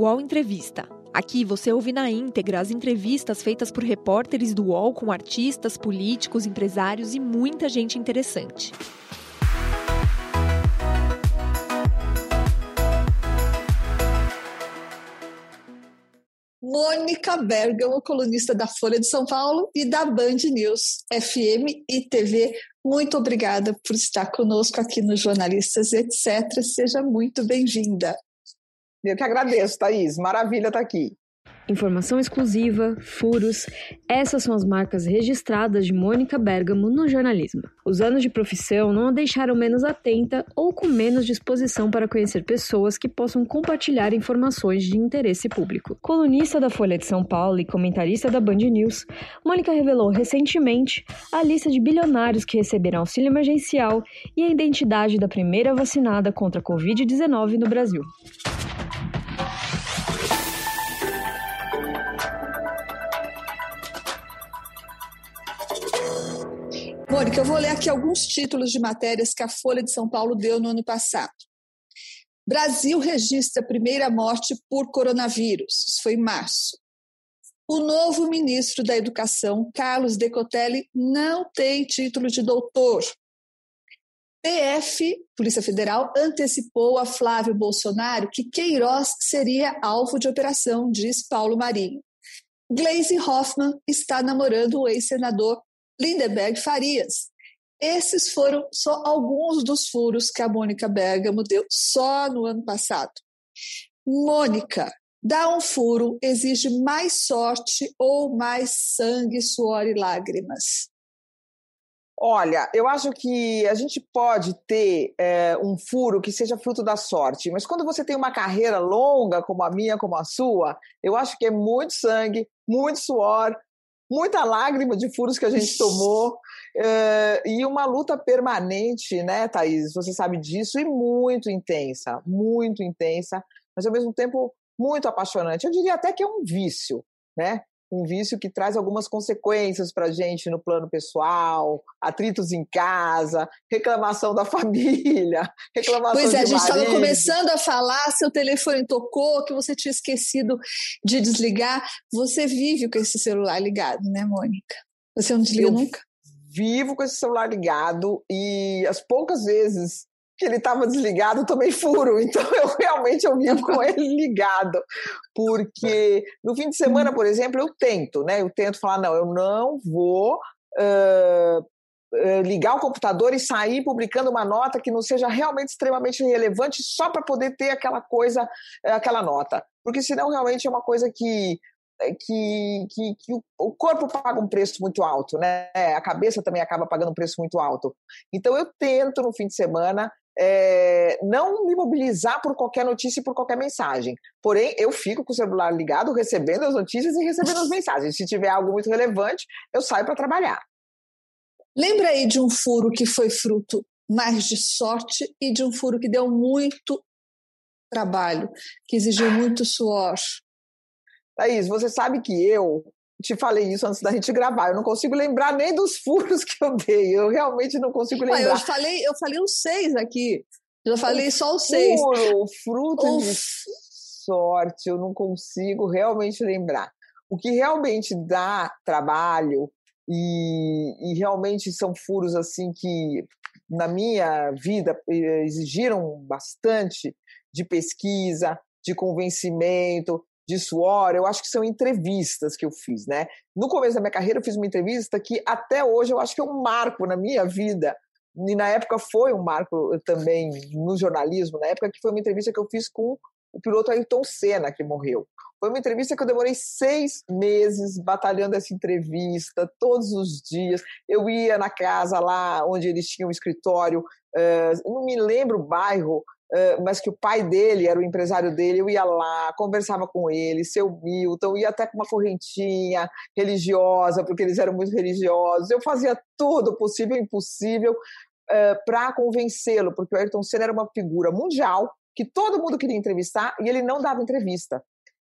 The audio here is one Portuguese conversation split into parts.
UOL Entrevista. Aqui você ouve na íntegra as entrevistas feitas por repórteres do UOL com artistas, políticos, empresários e muita gente interessante. Mônica Bergamo, colunista da Folha de São Paulo e da Band News FM e TV. Muito obrigada por estar conosco aqui no Jornalistas etc. Seja muito bem-vinda. Eu que agradeço, Thaís. Maravilha estar aqui. Informação exclusiva, furos, essas são as marcas registradas de Mônica Bergamo no jornalismo. Os anos de profissão não a deixaram menos atenta ou com menos disposição para conhecer pessoas que possam compartilhar informações de interesse público. Colunista da Folha de São Paulo e comentarista da Band News, Mônica revelou recentemente a lista de bilionários que receberam auxílio emergencial e a identidade da primeira vacinada contra a Covid-19 no Brasil. Mônica, eu vou ler aqui alguns títulos de matérias que a Folha de São Paulo deu no ano passado. Brasil registra a primeira morte por coronavírus. Isso foi em março. O novo ministro da Educação, Carlos Decotelli, não tem título de doutor. PF, Polícia Federal, antecipou a Flávio Bolsonaro que Queiroz seria alvo de operação, diz Paulo Marinho. Gleisi Hoffmann está namorando o ex-senador Lindeberg Farias. Esses foram só alguns dos furos que a Mônica Bergamo deu só no ano passado. Mônica, dar um furo exige mais sorte ou mais sangue, suor e lágrimas? Olha, eu acho que a gente pode ter é, um furo que seja fruto da sorte, mas quando você tem uma carreira longa, como a minha, como a sua, eu acho que é muito sangue, muito suor, muita lágrima de furos que a gente tomou uh, e uma luta permanente, né, Thaís? Você sabe disso, e muito intensa, muito intensa, mas ao mesmo tempo muito apaixonante. Eu diria até que é um vício, né? Um vício que traz algumas consequências para a gente no plano pessoal, atritos em casa, reclamação da família, reclamação Pois é, a gente estava começando a falar, seu telefone tocou, que você tinha esquecido de desligar. Você vive com esse celular ligado, né, Mônica? Você não desliga Eu nunca? Vivo com esse celular ligado e as poucas vezes que ele estava desligado, também furo. Então eu realmente eu vivo com ele ligado. Porque no fim de semana, por exemplo, eu tento, né? Eu tento falar, não, eu não vou uh, uh, ligar o computador e sair publicando uma nota que não seja realmente extremamente relevante só para poder ter aquela coisa, aquela nota. Porque senão realmente é uma coisa que que, que, que, o corpo paga um preço muito alto, né? A cabeça também acaba pagando um preço muito alto. Então eu tento no fim de semana é, não me mobilizar por qualquer notícia e por qualquer mensagem. Porém, eu fico com o celular ligado, recebendo as notícias e recebendo as mensagens. Se tiver algo muito relevante, eu saio para trabalhar. Lembra aí de um furo que foi fruto mais de sorte e de um furo que deu muito trabalho, que exigiu muito suor. Thaís, você sabe que eu te falei isso antes da gente gravar. Eu não consigo lembrar nem dos furos que eu dei. Eu realmente não consigo lembrar. eu falei, eu falei os seis aqui. Eu falei o só os seis. Furo, fruto o... de sorte, eu não consigo realmente lembrar. O que realmente dá trabalho e, e realmente são furos assim que na minha vida eh, exigiram bastante de pesquisa, de convencimento, de suor, eu acho que são entrevistas que eu fiz, né? No começo da minha carreira, eu fiz uma entrevista que até hoje eu acho que é um marco na minha vida. E na época foi um marco também no jornalismo, na época que foi uma entrevista que eu fiz com o piloto Ayrton Senna, que morreu. Foi uma entrevista que eu demorei seis meses batalhando essa entrevista, todos os dias. Eu ia na casa lá onde eles tinham um escritório, uh, não me lembro o bairro, mas que o pai dele era o empresário dele, eu ia lá, conversava com ele, seu Milton, ia até com uma correntinha religiosa, porque eles eram muito religiosos. Eu fazia tudo possível e impossível para convencê-lo, porque o Ayrton Senna era uma figura mundial que todo mundo queria entrevistar e ele não dava entrevista.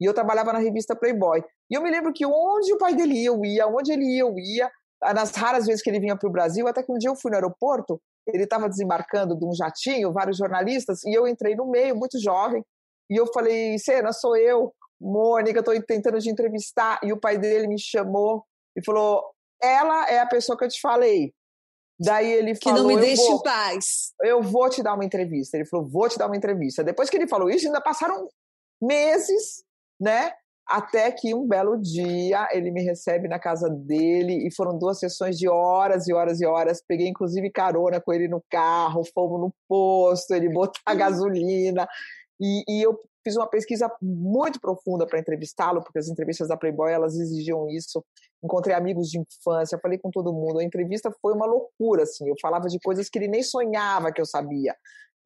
E eu trabalhava na revista Playboy. E eu me lembro que onde o pai dele ia, eu ia, onde ele ia, eu ia, nas raras vezes que ele vinha para o Brasil, até que um dia eu fui no aeroporto ele estava desembarcando de um jatinho, vários jornalistas, e eu entrei no meio, muito jovem, E eu falei, Cena, sou eu, Mônica, estou tentando te entrevistar. E o pai dele me chamou e falou: ela é a pessoa que eu te falei. Daí ele falou: Que não me deixe vou, em paz. Eu vou te dar uma entrevista. Ele falou: vou te dar uma entrevista. Depois que ele falou isso, ainda passaram meses, né? Até que um belo dia ele me recebe na casa dele e foram duas sessões de horas e horas e horas. Peguei inclusive carona com ele no carro, fomos no posto, ele botar uhum. gasolina. E, e, eu fiz uma pesquisa muito profunda para entrevistá-lo, porque as entrevistas da Playboy elas exigiam isso. Encontrei amigos de infância, falei com todo mundo. A entrevista foi uma loucura, assim. Eu falava de coisas que ele nem sonhava que eu sabia.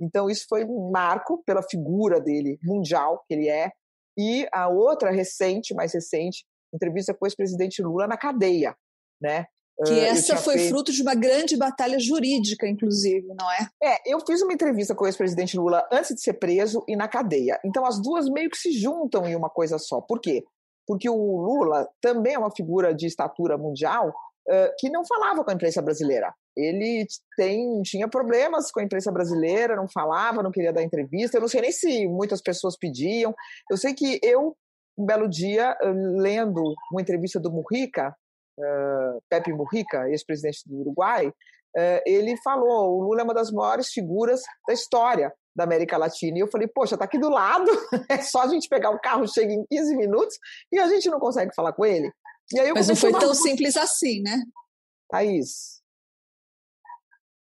Então isso foi um marco pela figura dele mundial que ele é. E a outra recente, mais recente, entrevista com o ex-presidente Lula na cadeia, né? Que uh, essa foi feito... fruto de uma grande batalha jurídica, inclusive, não é? É, eu fiz uma entrevista com o ex-presidente Lula antes de ser preso e na cadeia. Então as duas meio que se juntam em uma coisa só. Por quê? Porque o Lula também é uma figura de estatura mundial uh, que não falava com a imprensa brasileira. Ele tem, tinha problemas com a imprensa brasileira, não falava, não queria dar entrevista. Eu não sei nem se muitas pessoas pediam. Eu sei que eu, um belo dia, lendo uma entrevista do Mujica, uh, Pepe Mujica, ex-presidente do Uruguai, uh, ele falou: o Lula é uma das maiores figuras da história da América Latina. E eu falei: poxa, tá aqui do lado, é só a gente pegar o carro, chega em 15 minutos e a gente não consegue falar com ele. Mas não foi tão simples assim, né? Thaís,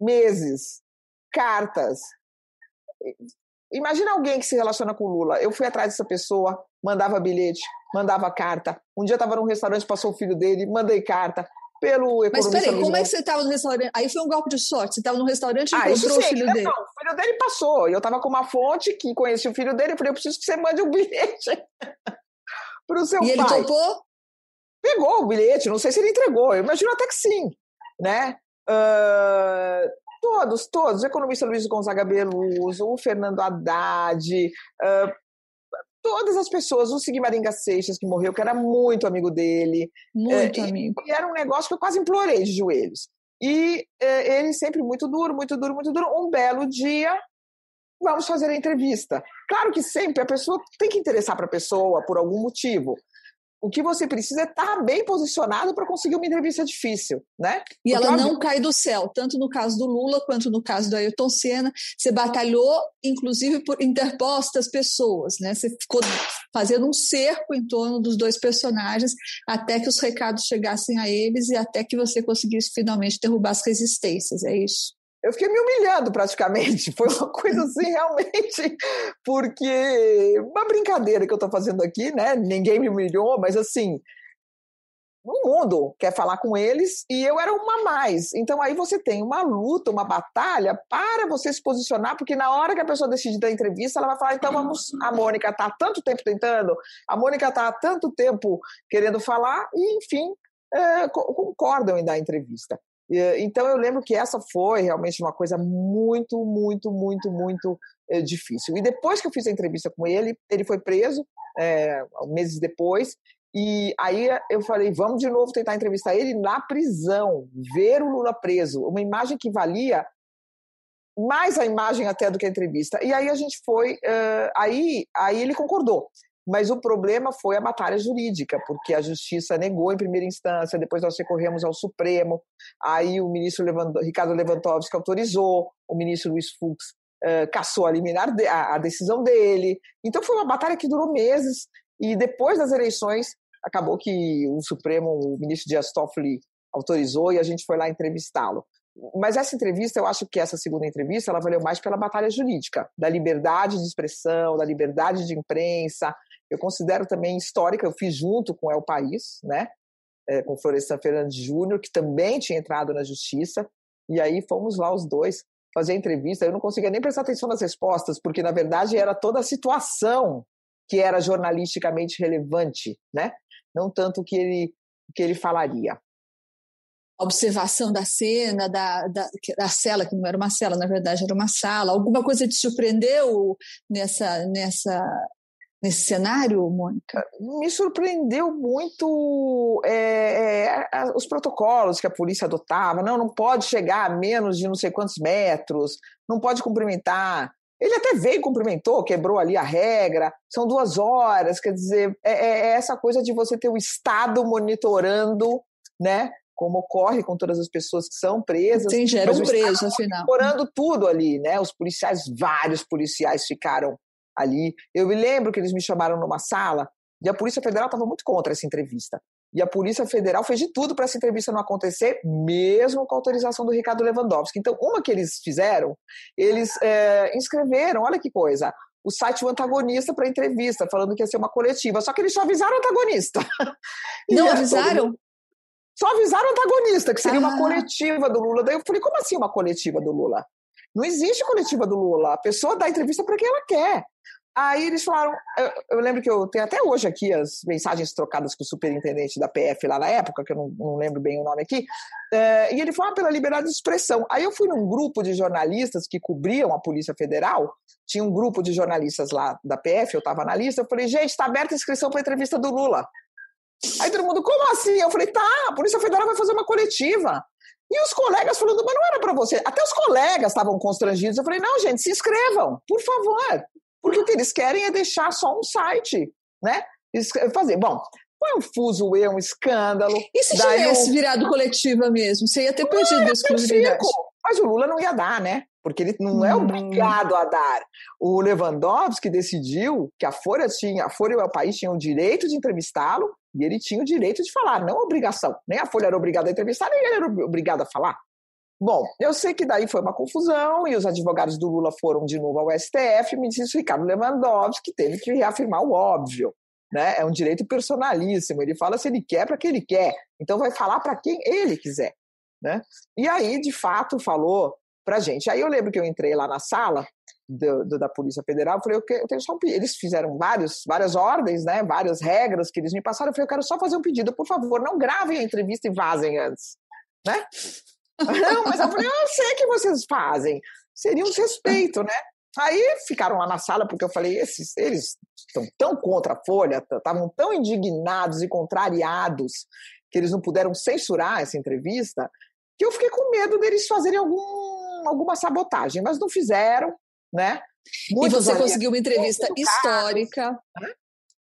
meses, cartas. Imagina alguém que se relaciona com o Lula. Eu fui atrás dessa pessoa, mandava bilhete, mandava carta. Um dia estava num restaurante, passou o filho dele, mandei carta. Pelo Mas peraí, como é que você estava no restaurante? Aí foi um golpe de sorte. Você estava no restaurante e ah, encontrou o filho dele. Não, o filho dele passou. Eu estava com uma fonte que conhecia o filho dele. Eu falei, eu preciso que você mande um bilhete para o seu e pai. E ele topou? Pegou o bilhete. Não sei se ele entregou. Eu imagino até que sim. Né? Uh, todos, todos. O economista Luiz Gonzaga Beluso, o Fernando Haddad, uh, todas as pessoas, o Sigmaringa Seixas, que morreu, que era muito amigo dele. Muito é, amigo. E, era um negócio que eu quase implorei de joelhos. E é, ele sempre muito duro, muito duro, muito duro. Um belo dia, vamos fazer a entrevista. Claro que sempre a pessoa tem que interessar para a pessoa por algum motivo o que você precisa é estar bem posicionado para conseguir uma entrevista difícil, né? E Porque ela não cai do céu, tanto no caso do Lula quanto no caso do Ayrton Senna. Você batalhou, inclusive, por interpostas pessoas, né? Você ficou fazendo um cerco em torno dos dois personagens até que os recados chegassem a eles e até que você conseguisse finalmente derrubar as resistências, é isso? Eu fiquei me humilhando praticamente. Foi uma coisa assim, realmente, porque uma brincadeira que eu estou fazendo aqui, né? Ninguém me humilhou, mas assim, o mundo quer falar com eles e eu era uma mais. Então aí você tem uma luta, uma batalha para você se posicionar, porque na hora que a pessoa decide dar entrevista, ela vai falar: então vamos, a Mônica está há tanto tempo tentando, a Mônica está há tanto tempo querendo falar, e enfim, é, concordam em dar entrevista. Então eu lembro que essa foi realmente uma coisa muito, muito, muito, muito é, difícil. E depois que eu fiz a entrevista com ele, ele foi preso é, meses depois. E aí eu falei, vamos de novo tentar entrevistar ele na prisão, ver o Lula preso, uma imagem que valia mais a imagem até do que a entrevista. E aí a gente foi, uh, aí, aí ele concordou. Mas o problema foi a batalha jurídica, porque a justiça negou em primeira instância, depois nós recorremos ao Supremo, aí o ministro Ricardo Lewandowski autorizou, o ministro Luiz Fux uh, cassou a, liminar de, a, a decisão dele. Então foi uma batalha que durou meses, e depois das eleições, acabou que o Supremo, o ministro Dias Toffoli autorizou e a gente foi lá entrevistá-lo. Mas essa entrevista, eu acho que essa segunda entrevista, ela valeu mais pela batalha jurídica, da liberdade de expressão, da liberdade de imprensa, eu considero também histórica, eu fiz junto com El País, né? É, com Florestan Fernandes Júnior, que também tinha entrado na justiça, e aí fomos lá os dois fazer a entrevista. Eu não conseguia nem prestar atenção nas respostas, porque na verdade era toda a situação que era jornalisticamente relevante, né? Não tanto o que ele, que ele falaria. A observação da cena, da, da, da cela, que não era uma cela, na verdade era uma sala. Alguma coisa te surpreendeu nessa, nessa nesse cenário, Mônica? Me surpreendeu muito é, é, os protocolos que a polícia adotava. Não, não pode chegar a menos de não sei quantos metros, não pode cumprimentar. Ele até veio, cumprimentou, quebrou ali a regra, são duas horas, quer dizer, é, é, é essa coisa de você ter o Estado monitorando, né? Como ocorre com todas as pessoas que são presas. Tem geram preso, afinal. Monitorando tudo ali, né? Os policiais, vários policiais ficaram ali. Eu me lembro que eles me chamaram numa sala e a Polícia Federal estava muito contra essa entrevista. E a Polícia Federal fez de tudo para essa entrevista não acontecer, mesmo com a autorização do Ricardo Lewandowski. Então, uma que eles fizeram, eles é, inscreveram, olha que coisa, o site O Antagonista para entrevista, falando que ia ser uma coletiva. Só que eles só avisaram o antagonista. Não avisaram? Só avisaram o antagonista, que seria ah. uma coletiva do Lula. Daí eu falei, como assim uma coletiva do Lula? Não existe coletiva do Lula. A pessoa dá entrevista para quem ela quer. Aí eles falaram, eu, eu, lembro que eu tenho até hoje aqui as mensagens trocadas com o superintendente da PF lá na época, que eu não, não lembro bem o nome aqui, é, e ele falou ah, pela liberdade de expressão. Aí eu fui num grupo de jornalistas que cobriam a Polícia Federal, tinha um grupo de jornalistas lá da PF, eu estava na lista, eu falei, gente, está aberta a inscrição para entrevista do Lula. Aí todo mundo, como assim? Eu falei, tá, a Polícia Federal vai fazer uma coletiva. E os colegas falando, mas não era para você. Até os colegas estavam constrangidos. Eu falei, não, gente, se inscrevam, por favor. Porque o que eles querem é deixar só um site, né? Fazer. Bom, foi um fuso eu, um escândalo. E se tivesse virado coletiva mesmo? Você ia ter perdido a exclusividade. Mas o Lula não ia dar, né? Porque ele não é hum. obrigado a dar. O Lewandowski decidiu que a Folha tinha, a Folha e o país tinham o direito de entrevistá-lo e ele tinha o direito de falar, não obrigação. Nem a Folha era obrigada a entrevistar, nem ele era obrigado a falar. Bom, eu sei que daí foi uma confusão e os advogados do Lula foram de novo ao STF me disse Ricardo Lewandowski que teve que reafirmar o óbvio. Né? É um direito personalíssimo. Ele fala se ele quer para quem ele quer. Então vai falar para quem ele quiser. Né? E aí, de fato, falou para gente. Aí eu lembro que eu entrei lá na sala do, do, da Polícia Federal, eu falei, eu, eu tenho só um Eles fizeram vários, várias ordens, né? várias regras que eles me passaram. Eu falei, eu quero só fazer um pedido, por favor, não gravem a entrevista e vazem antes. Né? Não, mas eu falei, eu sei que vocês fazem. Seria um desrespeito, né? Aí ficaram lá na sala, porque eu falei, esses, eles estão tão contra a Folha, estavam tão indignados e contrariados que eles não puderam censurar essa entrevista, que eu fiquei com medo deles fazerem algum, alguma sabotagem, mas não fizeram, né? Muitos e você conseguiu uma entrevista histórica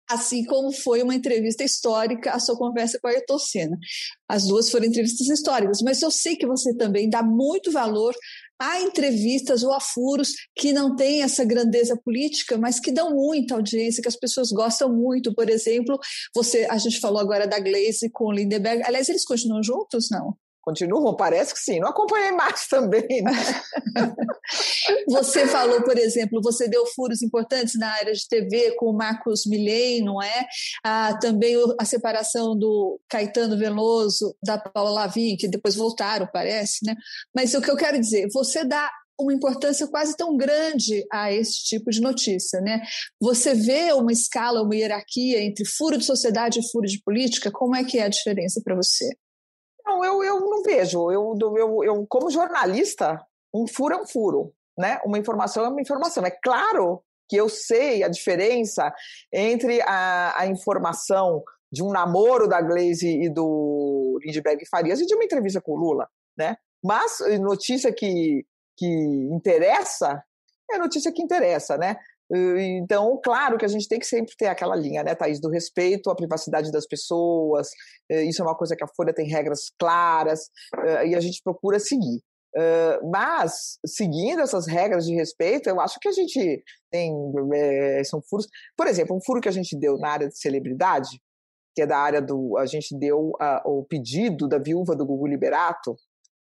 assim como foi uma entrevista histórica a sua conversa com a Senna. As duas foram entrevistas históricas, mas eu sei que você também dá muito valor a entrevistas ou a furos que não têm essa grandeza política, mas que dão muita audiência, que as pessoas gostam muito. Por exemplo, você, a gente falou agora da Glaze com o Lindeberg. Aliás, eles continuam juntos, não? Continuam? Parece que sim. Não acompanhei mais também. Né? você falou, por exemplo, você deu furos importantes na área de TV com o Marcos Milley, não é? Ah, também a separação do Caetano Veloso, da Paula Lavin, que depois voltaram, parece, né? Mas o que eu quero dizer, você dá uma importância quase tão grande a esse tipo de notícia, né? Você vê uma escala, uma hierarquia entre furo de sociedade e furo de política? Como é que é a diferença para você? Não, eu, eu não vejo. Eu, eu, eu, como jornalista, um furo é um furo, né? Uma informação é uma informação. É claro que eu sei a diferença entre a, a informação de um namoro da Glaze e do Lindbergh Farias e de uma entrevista com o Lula, né? Mas notícia que, que interessa é notícia que interessa, né? Então, claro que a gente tem que sempre ter aquela linha, né, Thaís, do respeito à privacidade das pessoas. Eh, isso é uma coisa que a Folha tem regras claras eh, e a gente procura seguir. Mas, seguindo essas regras de respeito, eu acho que a gente tem. São furos. Por exemplo, um furo que a gente deu na área de celebridade, que é da área do. A gente deu a, o pedido da viúva do Gugu Liberato.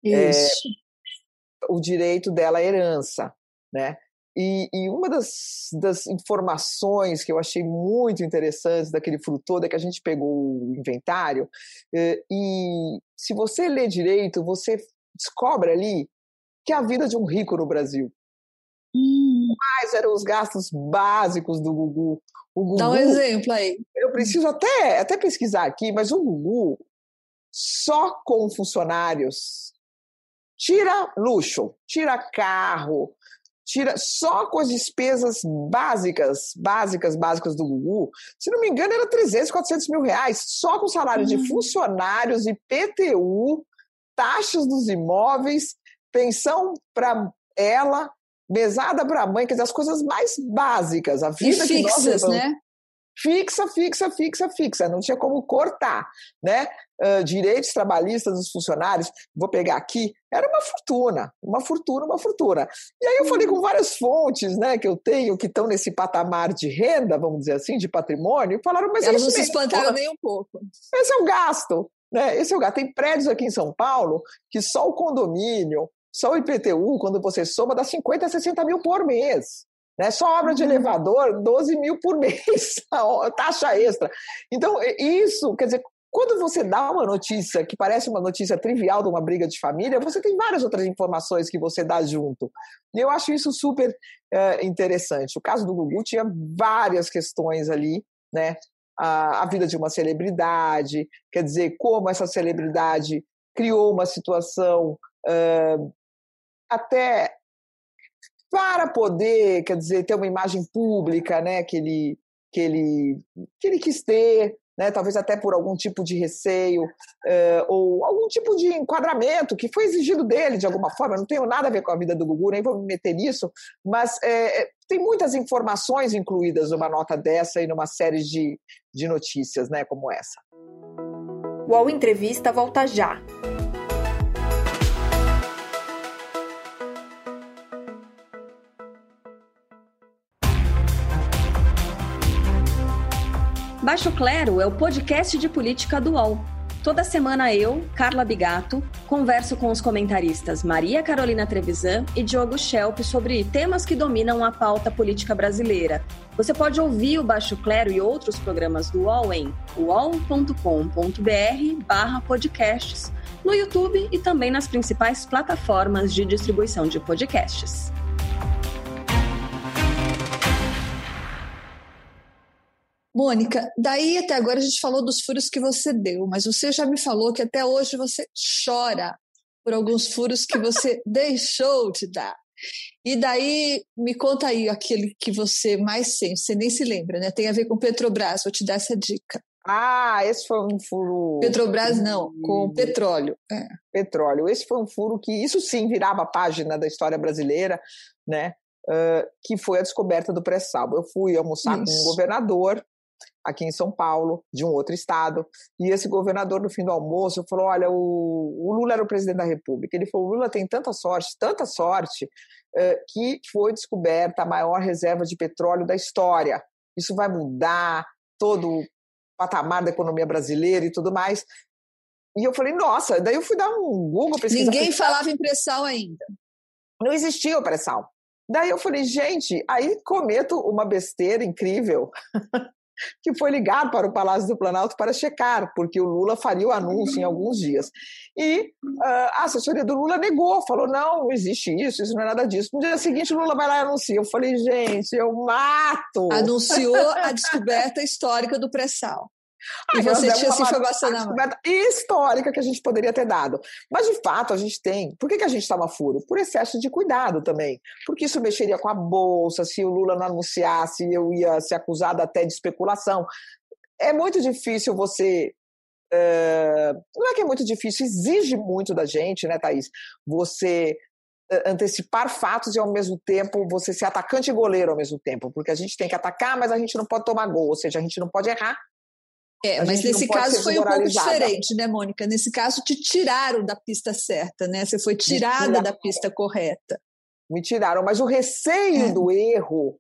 Isso. É, o direito dela à herança, né? E, e, uma das, das, informações que eu achei muito interessantes daquele frutor é que a gente pegou o inventário, eh, e se você lê direito, você descobre ali que é a vida de um rico no Brasil. Hum. Quais eram os gastos básicos do Gugu? Gugu Dá um exemplo aí. Eu preciso até, até pesquisar aqui, mas o Gugu, só com funcionários, tira luxo, tira carro, tira só com as despesas básicas, básicas, básicas do Gugu, se não me engano, era 300, 400 mil reais, só com salário uhum. de funcionários, IPTU, taxas dos imóveis, pensão para ela, mesada para a mãe, quer dizer, as coisas mais básicas, a vida e fixas, que nós levamos, né? Fixa, fixa, fixa, fixa, não tinha como cortar, né? Uh, direitos trabalhistas dos funcionários, vou pegar aqui, era uma fortuna, uma fortuna, uma fortuna. E aí eu falei com várias fontes, né, que eu tenho, que estão nesse patamar de renda, vamos dizer assim, de patrimônio, e falaram, mas Elas não se espantaram nem um pouco. Esse é o gasto, né? Esse é o gasto. Tem prédios aqui em São Paulo que só o condomínio, só o IPTU, quando você soma, dá 50 a 60 mil por mês. Né? Só obra de uhum. elevador, 12 mil por mês, taxa extra. Então, isso, quer dizer, quando você dá uma notícia que parece uma notícia trivial de uma briga de família, você tem várias outras informações que você dá junto. E eu acho isso super é, interessante. O caso do Gugu tinha várias questões ali, né? A, a vida de uma celebridade, quer dizer, como essa celebridade criou uma situação uh, até para poder, quer dizer, ter uma imagem pública, né, que ele, que ele, que ele quis ter, né, talvez até por algum tipo de receio uh, ou algum tipo de enquadramento que foi exigido dele de alguma forma. Não tenho nada a ver com a vida do Gugu, nem vou me meter nisso, mas é, tem muitas informações incluídas numa nota dessa e numa série de, de notícias, né, como essa. O UOL Entrevista volta já. Baixo Clero é o podcast de política do UOL. Toda semana eu, Carla Bigato, converso com os comentaristas Maria Carolina Trevisan e Diogo Schelp sobre temas que dominam a pauta política brasileira. Você pode ouvir o Baixo Clero e outros programas do UOL em uol.com.br podcasts, no YouTube e também nas principais plataformas de distribuição de podcasts. Mônica, daí até agora a gente falou dos furos que você deu, mas você já me falou que até hoje você chora por alguns furos que você deixou de dar. E daí, me conta aí aquele que você mais sente, você nem se lembra, né? Tem a ver com Petrobras, vou te dar essa dica. Ah, esse foi um furo. Petrobras não, com petróleo. É. Petróleo. Esse foi um furo que, isso sim, virava a página da história brasileira, né? Uh, que foi a descoberta do pré-sal. Eu fui almoçar isso. com um governador aqui em São Paulo, de um outro estado. E esse governador, no fim do almoço, falou: Olha, o, o Lula era o presidente da República. Ele falou: o Lula tem tanta sorte, tanta sorte, uh, que foi descoberta a maior reserva de petróleo da história. Isso vai mudar todo o patamar da economia brasileira e tudo mais. E eu falei: Nossa, daí eu fui dar um Google pesquisa. Ninguém falava em pré-sal ainda. Não existia o pré-sal. Daí eu falei, gente, aí cometo uma besteira incrível. que foi ligado para o Palácio do Planalto para checar, porque o Lula faria o anúncio em alguns dias. E uh, a assessoria do Lula negou, falou: não, não existe isso, isso não é nada disso. No dia seguinte, o Lula vai lá e anuncia. Eu falei: gente, eu mato. Anunciou a descoberta histórica do pré-sal. E você tinha essa informação na mão. histórica que a gente poderia ter dado. Mas, de fato, a gente tem. Por que, que a gente toma furo? Por excesso de cuidado também. Porque isso mexeria com a Bolsa, se o Lula não anunciasse, eu ia ser acusada até de especulação. É muito difícil você. Uh, não é que é muito difícil, exige muito da gente, né, Thaís? Você antecipar fatos e ao mesmo tempo você ser atacante e goleiro ao mesmo tempo, porque a gente tem que atacar, mas a gente não pode tomar gol, ou seja, a gente não pode errar, é, mas nesse caso foi um pouco diferente, né, Mônica? Nesse caso, te tiraram da pista certa, né? Você foi tirada da pista correta. Me tiraram, mas o receio é. do erro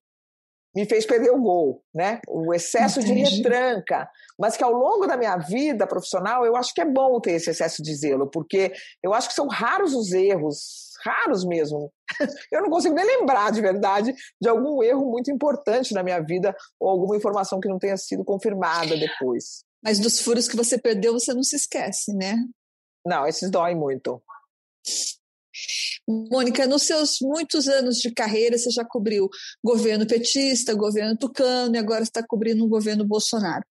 me fez perder o gol, né? O excesso Entendi. de retranca. Mas que ao longo da minha vida profissional, eu acho que é bom ter esse excesso de zelo, porque eu acho que são raros os erros, raros mesmo. Eu não consigo nem lembrar de verdade de algum erro muito importante na minha vida ou alguma informação que não tenha sido confirmada depois. Mas dos furos que você perdeu, você não se esquece, né? Não, esses doem muito. Mônica, nos seus muitos anos de carreira, você já cobriu governo petista, governo tucano e agora está cobrindo um governo Bolsonaro.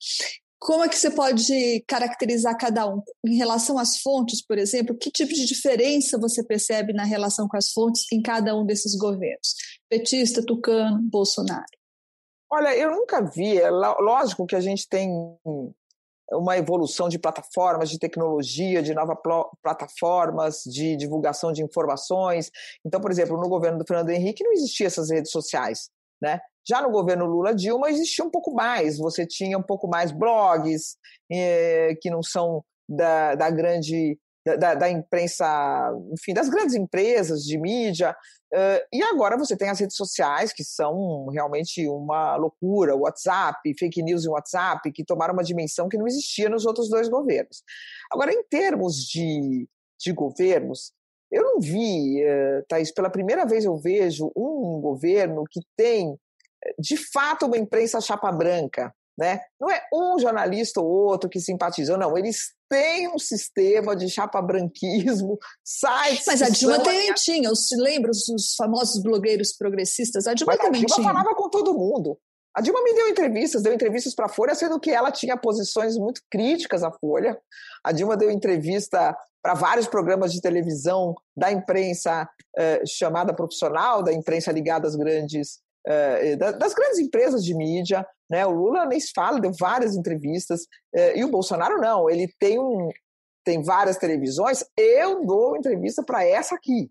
Como é que você pode caracterizar cada um? Em relação às fontes, por exemplo, que tipo de diferença você percebe na relação com as fontes em cada um desses governos? Petista, tucano, Bolsonaro. Olha, eu nunca vi, é lógico que a gente tem uma evolução de plataformas, de tecnologia, de novas plataformas, de divulgação de informações. Então, por exemplo, no governo do Fernando Henrique não existiam essas redes sociais, né? Já no governo Lula Dilma existia um pouco mais, você tinha um pouco mais blogs eh, que não são da, da grande da, da, imprensa, enfim, das grandes empresas de mídia. Uh, e agora você tem as redes sociais, que são realmente uma loucura, WhatsApp, fake news em WhatsApp, que tomaram uma dimensão que não existia nos outros dois governos. Agora, em termos de, de governos, eu não vi, uh, Thaís, pela primeira vez eu vejo um governo que tem, de fato, uma imprensa chapa branca. Né? Não é um jornalista ou outro que simpatizou, não. Eles têm um sistema de chapa-branquismo, sites. Mas a Dilma também tinha, os, lembra os, os famosos blogueiros progressistas? A Dilma Mas também a Dilma tinha. falava com todo mundo. A Dilma me deu entrevistas, deu entrevistas para a Folha, sendo que ela tinha posições muito críticas à Folha. A Dilma deu entrevista para vários programas de televisão da imprensa eh, chamada profissional, da imprensa ligada às grandes das grandes empresas de mídia. Né? O Lula nem se fala, deu várias entrevistas, uh, e o Bolsonaro não, ele tem, um, tem várias televisões. Eu dou entrevista para essa aqui.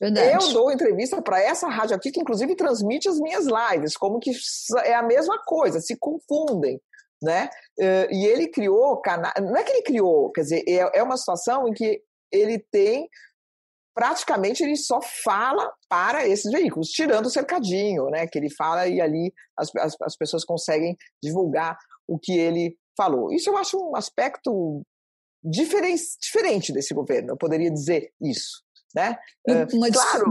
Verdade. Eu dou entrevista para essa rádio aqui, que inclusive transmite as minhas lives, como que é a mesma coisa, se confundem. Né? Uh, e ele criou canal. Não é que ele criou, quer dizer, é, é uma situação em que ele tem praticamente ele só fala para esses veículos, tirando o cercadinho, né? Que ele fala e ali as, as, as pessoas conseguem divulgar o que ele falou. Isso eu acho um aspecto diferen, diferente desse governo, eu poderia dizer isso. Né? Uma, claro,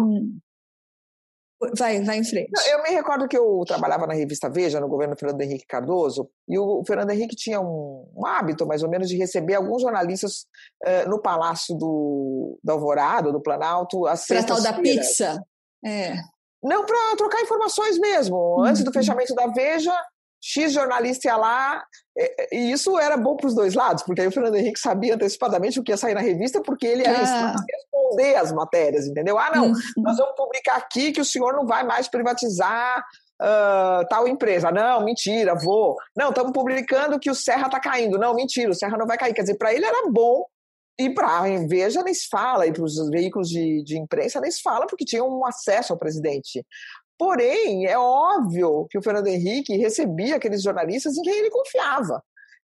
Vai, vai em frente. Eu me recordo que eu trabalhava na revista Veja, no governo Fernando Henrique Cardoso, e o Fernando Henrique tinha um, um hábito, mais ou menos, de receber alguns jornalistas uh, no Palácio do, do Alvorada, do Planalto, às Para tal da pizza? É. Não, para trocar informações mesmo. Antes do uhum. fechamento da Veja, X jornalista ia lá, e isso era bom para os dois lados, porque aí o Fernando Henrique sabia antecipadamente o que ia sair na revista, porque ele ia ah. responder as matérias, entendeu? Ah, não, uhum. nós vamos publicar aqui que o senhor não vai mais privatizar uh, tal empresa. Não, mentira, vou. Não, estamos publicando que o Serra está caindo. Não, mentira, o Serra não vai cair. Quer dizer, para ele era bom, e para a Veja nem se fala, e para os veículos de, de imprensa nem se fala, porque tinham um acesso ao presidente. Porém, é óbvio que o Fernando Henrique recebia aqueles jornalistas em quem ele confiava.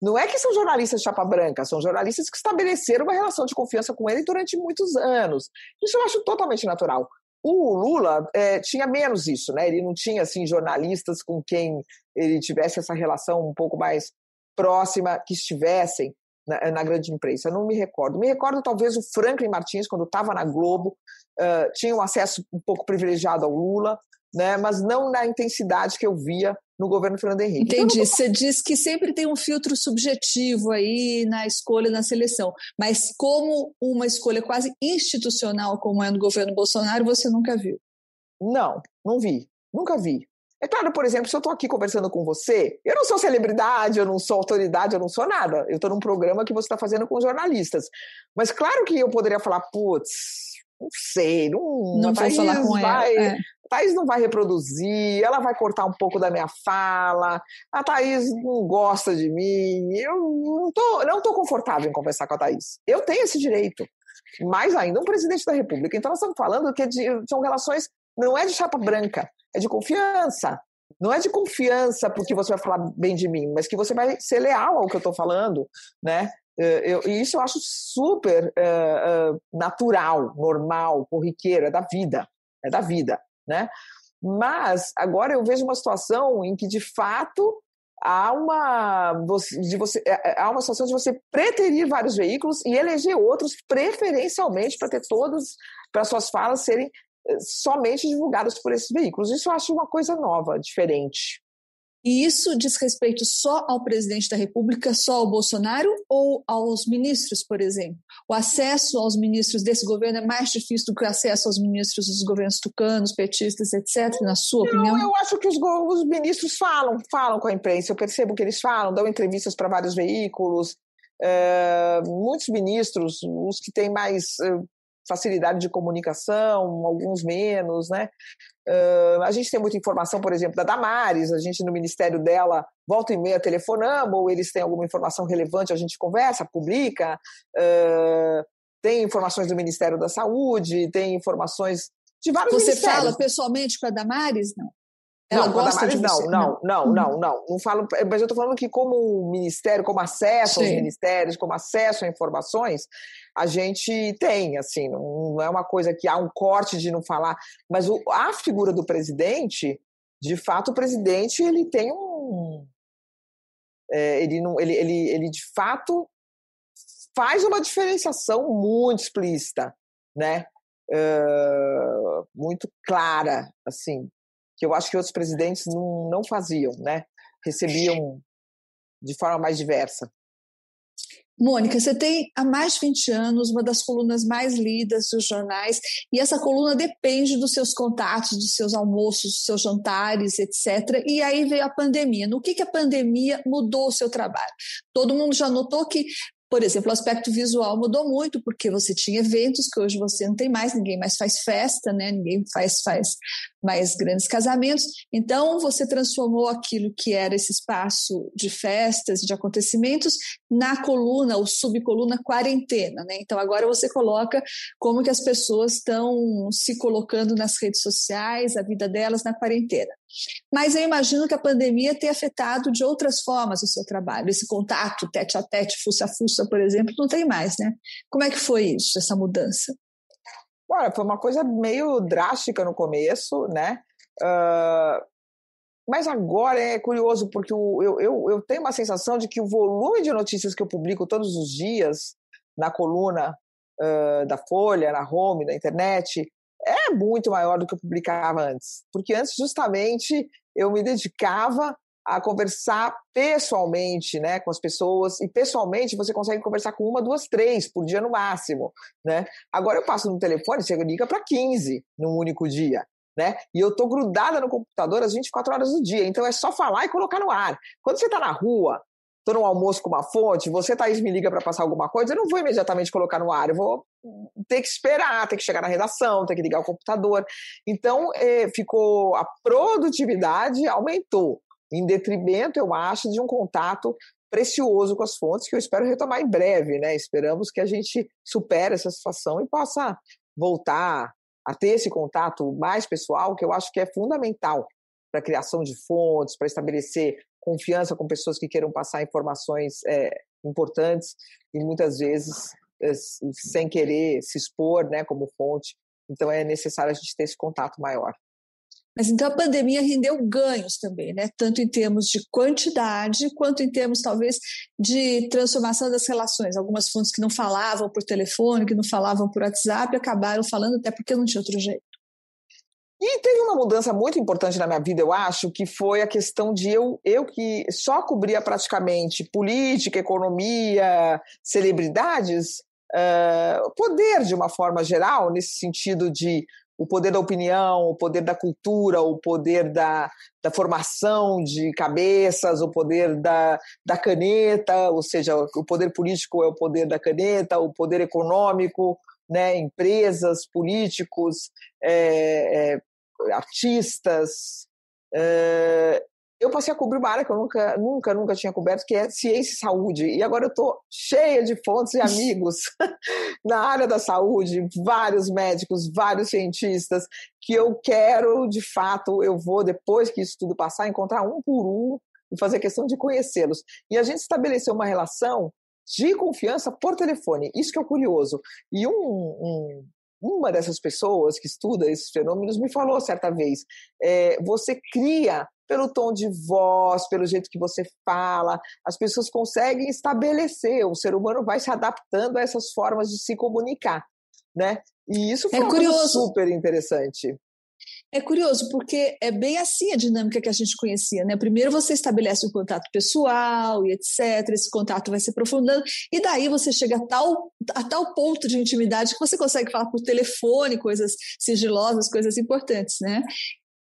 Não é que são jornalistas de chapa branca, são jornalistas que estabeleceram uma relação de confiança com ele durante muitos anos. Isso eu acho totalmente natural. O Lula é, tinha menos isso, né? Ele não tinha assim jornalistas com quem ele tivesse essa relação um pouco mais próxima, que estivessem na, na grande imprensa. Não me recordo. Me recordo talvez o Franklin Martins quando estava na Globo uh, tinha um acesso um pouco privilegiado ao Lula né, mas não na intensidade que eu via no governo Fernando Henrique. Então, Entendi. Então, Você diz que sempre tem um filtro subjetivo aí na escolha, na seleção, mas como uma escolha quase institucional, como é no governo Bolsonaro, você nunca viu? Não, não vi. Nunca vi. É claro, por exemplo, se eu estou aqui conversando com você, eu não sou celebridade, eu não sou autoridade, eu não sou nada. Eu estou num programa que você está fazendo com jornalistas. Mas claro que eu poderia falar, putz, não sei, não, não vou falar com vai, ela. É. Thaís não vai reproduzir, ela vai cortar um pouco da minha fala, a Thaís não gosta de mim, eu não tô, não tô confortável em conversar com a Thaís. Eu tenho esse direito. Mais ainda, um presidente da República. Então, nós estamos falando que é de, são relações, não é de chapa branca, é de confiança. Não é de confiança porque você vai falar bem de mim, mas que você vai ser leal ao que eu estou falando, né? Eh, eu, e isso eu acho super uh, uh, natural, normal, corriqueiro, é da vida, é da vida né? Mas agora eu vejo uma situação em que de fato há uma de você há uma situação de você preterir vários veículos e eleger outros preferencialmente para ter todos para suas falas serem somente divulgadas por esses veículos. Isso eu acho uma coisa nova, diferente. E isso diz respeito só ao presidente da República, só ao Bolsonaro ou aos ministros, por exemplo? O acesso aos ministros desse governo é mais difícil do que o acesso aos ministros dos governos tucanos, petistas, etc., na sua Não, opinião? Eu acho que os, os, ministros falam, falam com a imprensa, eu percebo que eles falam, dão entrevistas para vários veículos. É, muitos ministros, os que têm mais. Facilidade de comunicação, alguns menos, né? Uh, a gente tem muita informação, por exemplo, da Damares, a gente no ministério dela volta e meia telefonamos, ou eles têm alguma informação relevante, a gente conversa, publica. Uh, tem informações do Ministério da Saúde, tem informações de vários Você fala pessoalmente com a Damares, não? Ela não, gosta Damares, de você? não, não, não, não, não, não. falo, mas eu estou falando que como ministério, como acesso Sim. aos ministérios, como acesso a informações, a gente tem, assim, não é uma coisa que há um corte de não falar, mas o, a figura do presidente, de fato, o presidente ele tem um, é, ele não, ele, ele, ele de fato faz uma diferenciação muito explícita, né? Uh, muito clara, assim, que eu acho que outros presidentes não, não faziam, né? Recebiam de forma mais diversa. Mônica, você tem há mais de 20 anos uma das colunas mais lidas dos jornais, e essa coluna depende dos seus contatos, dos seus almoços, dos seus jantares, etc. E aí veio a pandemia. No que, que a pandemia mudou o seu trabalho? Todo mundo já notou que por exemplo, o aspecto visual mudou muito, porque você tinha eventos que hoje você não tem mais, ninguém mais faz festa, né? ninguém faz, faz mais grandes casamentos. Então, você transformou aquilo que era esse espaço de festas, de acontecimentos, na coluna ou subcoluna quarentena. Né? Então, agora você coloca como que as pessoas estão se colocando nas redes sociais, a vida delas na quarentena. Mas eu imagino que a pandemia tenha afetado de outras formas o seu trabalho. Esse contato tete a tete, fuça a fuça, por exemplo, não tem mais, né? Como é que foi isso, essa mudança? Olha, foi uma coisa meio drástica no começo, né? Uh, mas agora é curioso, porque eu, eu, eu tenho uma sensação de que o volume de notícias que eu publico todos os dias na coluna uh, da Folha, na Home, na internet, é muito maior do que eu publicava antes. Porque antes, justamente, eu me dedicava a conversar pessoalmente, né, com as pessoas e pessoalmente você consegue conversar com uma, duas, três por dia no máximo, né? Agora eu passo no telefone, você liga para 15 num único dia, né? E eu tô grudada no computador às 24 horas do dia, então é só falar e colocar no ar. Quando você está na rua, tô no almoço com uma fonte, você, Thaís, me liga para passar alguma coisa, eu não vou imediatamente colocar no ar, eu vou ter que esperar, ter que chegar na redação, ter que ligar o computador. Então, é, ficou, a produtividade aumentou, em detrimento, eu acho, de um contato precioso com as fontes, que eu espero retomar em breve, né? Esperamos que a gente supere essa situação e possa voltar a ter esse contato mais pessoal, que eu acho que é fundamental para a criação de fontes, para estabelecer confiança com pessoas que queiram passar informações é, importantes e muitas vezes é, sem querer se expor né, como fonte. Então é necessário a gente ter esse contato maior. Mas então a pandemia rendeu ganhos também, né? Tanto em termos de quantidade, quanto em termos, talvez, de transformação das relações. Algumas fontes que não falavam por telefone, que não falavam por WhatsApp, acabaram falando até porque não tinha outro jeito. E teve uma mudança muito importante na minha vida, eu acho, que foi a questão de eu, eu que só cobria praticamente política, economia, celebridades, uh, poder de uma forma geral, nesse sentido de o poder da opinião, o poder da cultura, o poder da, da formação de cabeças, o poder da, da caneta, ou seja, o poder político é o poder da caneta, o poder econômico, né, empresas, políticos, é, é, artistas. É, eu passei a cobrir uma área que eu nunca, nunca, nunca tinha coberto, que é ciência e saúde. E agora eu estou cheia de fontes e amigos na área da saúde, vários médicos, vários cientistas, que eu quero, de fato, eu vou, depois que isso tudo passar, encontrar um por um e fazer questão de conhecê-los. E a gente estabeleceu uma relação de confiança por telefone. Isso que é curioso. E um, um, uma dessas pessoas que estuda esses fenômenos me falou certa vez: é, você cria pelo tom de voz, pelo jeito que você fala, as pessoas conseguem estabelecer, o ser humano vai se adaptando a essas formas de se comunicar, né? E isso foi é curioso. super interessante. É curioso, porque é bem assim a dinâmica que a gente conhecia, né? Primeiro você estabelece um contato pessoal e etc. Esse contato vai se aprofundando, e daí você chega a tal, a tal ponto de intimidade que você consegue falar por telefone coisas sigilosas, coisas importantes, né?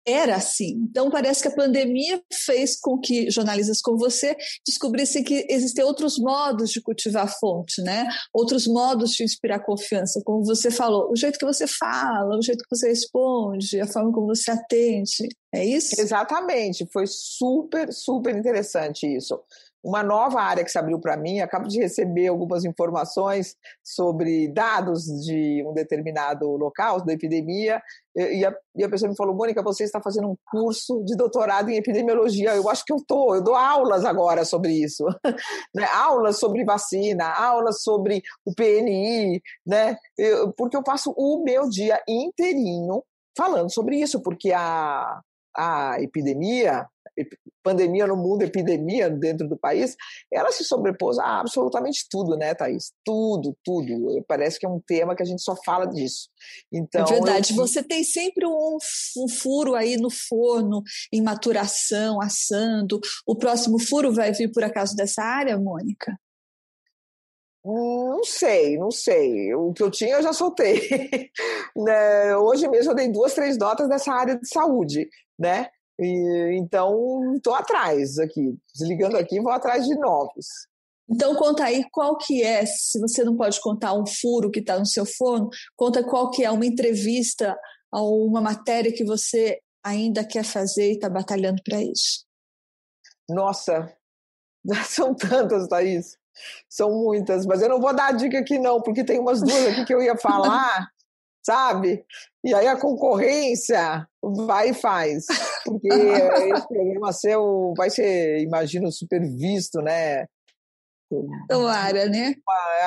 Era assim. Então, parece que a pandemia fez com que jornalistas como você descobrissem que existem outros modos de cultivar a fonte, né? outros modos de inspirar confiança, como você falou, o jeito que você fala, o jeito que você responde, a forma como você atende. É isso? Exatamente. Foi super, super interessante isso uma nova área que se abriu para mim. Acabo de receber algumas informações sobre dados de um determinado local, da epidemia, e a, e a pessoa me falou: Mônica, você está fazendo um curso de doutorado em epidemiologia. Eu acho que eu estou, eu dou aulas agora sobre isso. né? Aulas sobre vacina, aulas sobre o PNI, né? Eu, porque eu passo o meu dia inteirinho falando sobre isso, porque a, a epidemia, pandemia no mundo, epidemia dentro do país, ela se sobrepôs a absolutamente tudo, né, Thaís? Tudo, tudo. Parece que é um tema que a gente só fala disso. Então, é verdade. Eu... Você tem sempre um, um furo aí no forno, em maturação, assando. O próximo furo vai vir por acaso dessa área, Mônica? Não sei, não sei. O que eu tinha eu já soltei. né? Hoje mesmo eu dei duas, três notas nessa área de saúde, né? E, então, estou atrás aqui. Desligando aqui, vou atrás de novos. Então conta aí qual que é, se você não pode contar um furo que está no seu forno, conta qual que é uma entrevista ou uma matéria que você ainda quer fazer e está batalhando para isso. Nossa, são tantas, Thaís. São muitas, mas eu não vou dar a dica aqui não, porque tem umas duas aqui que eu ia falar, sabe? E aí a concorrência vai e faz, porque esse programa seu vai ser, imagino, super visto, né? Tomara, né?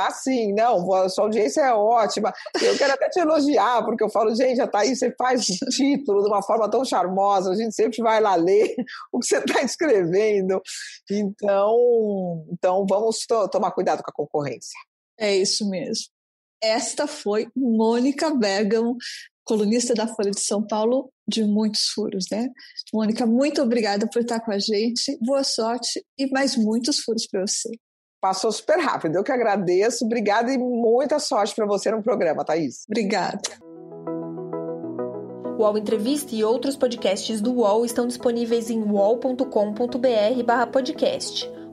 Assim, não, a sua audiência é ótima. Eu quero até te elogiar, porque eu falo, gente, a Thaís, você faz título de uma forma tão charmosa, a gente sempre vai lá ler o que você está escrevendo. Então, então vamos to tomar cuidado com a concorrência. É isso mesmo. Esta foi Mônica Bergamo, colunista da Folha de São Paulo, de muitos furos, né? Mônica, muito obrigada por estar com a gente. Boa sorte e mais muitos furos para você. Passou super rápido. Eu que agradeço. Obrigada e muita sorte para você no programa, Thaís. Obrigada. O UOL Entrevista e outros podcasts do UOL estão disponíveis em uol.com.br/podcast.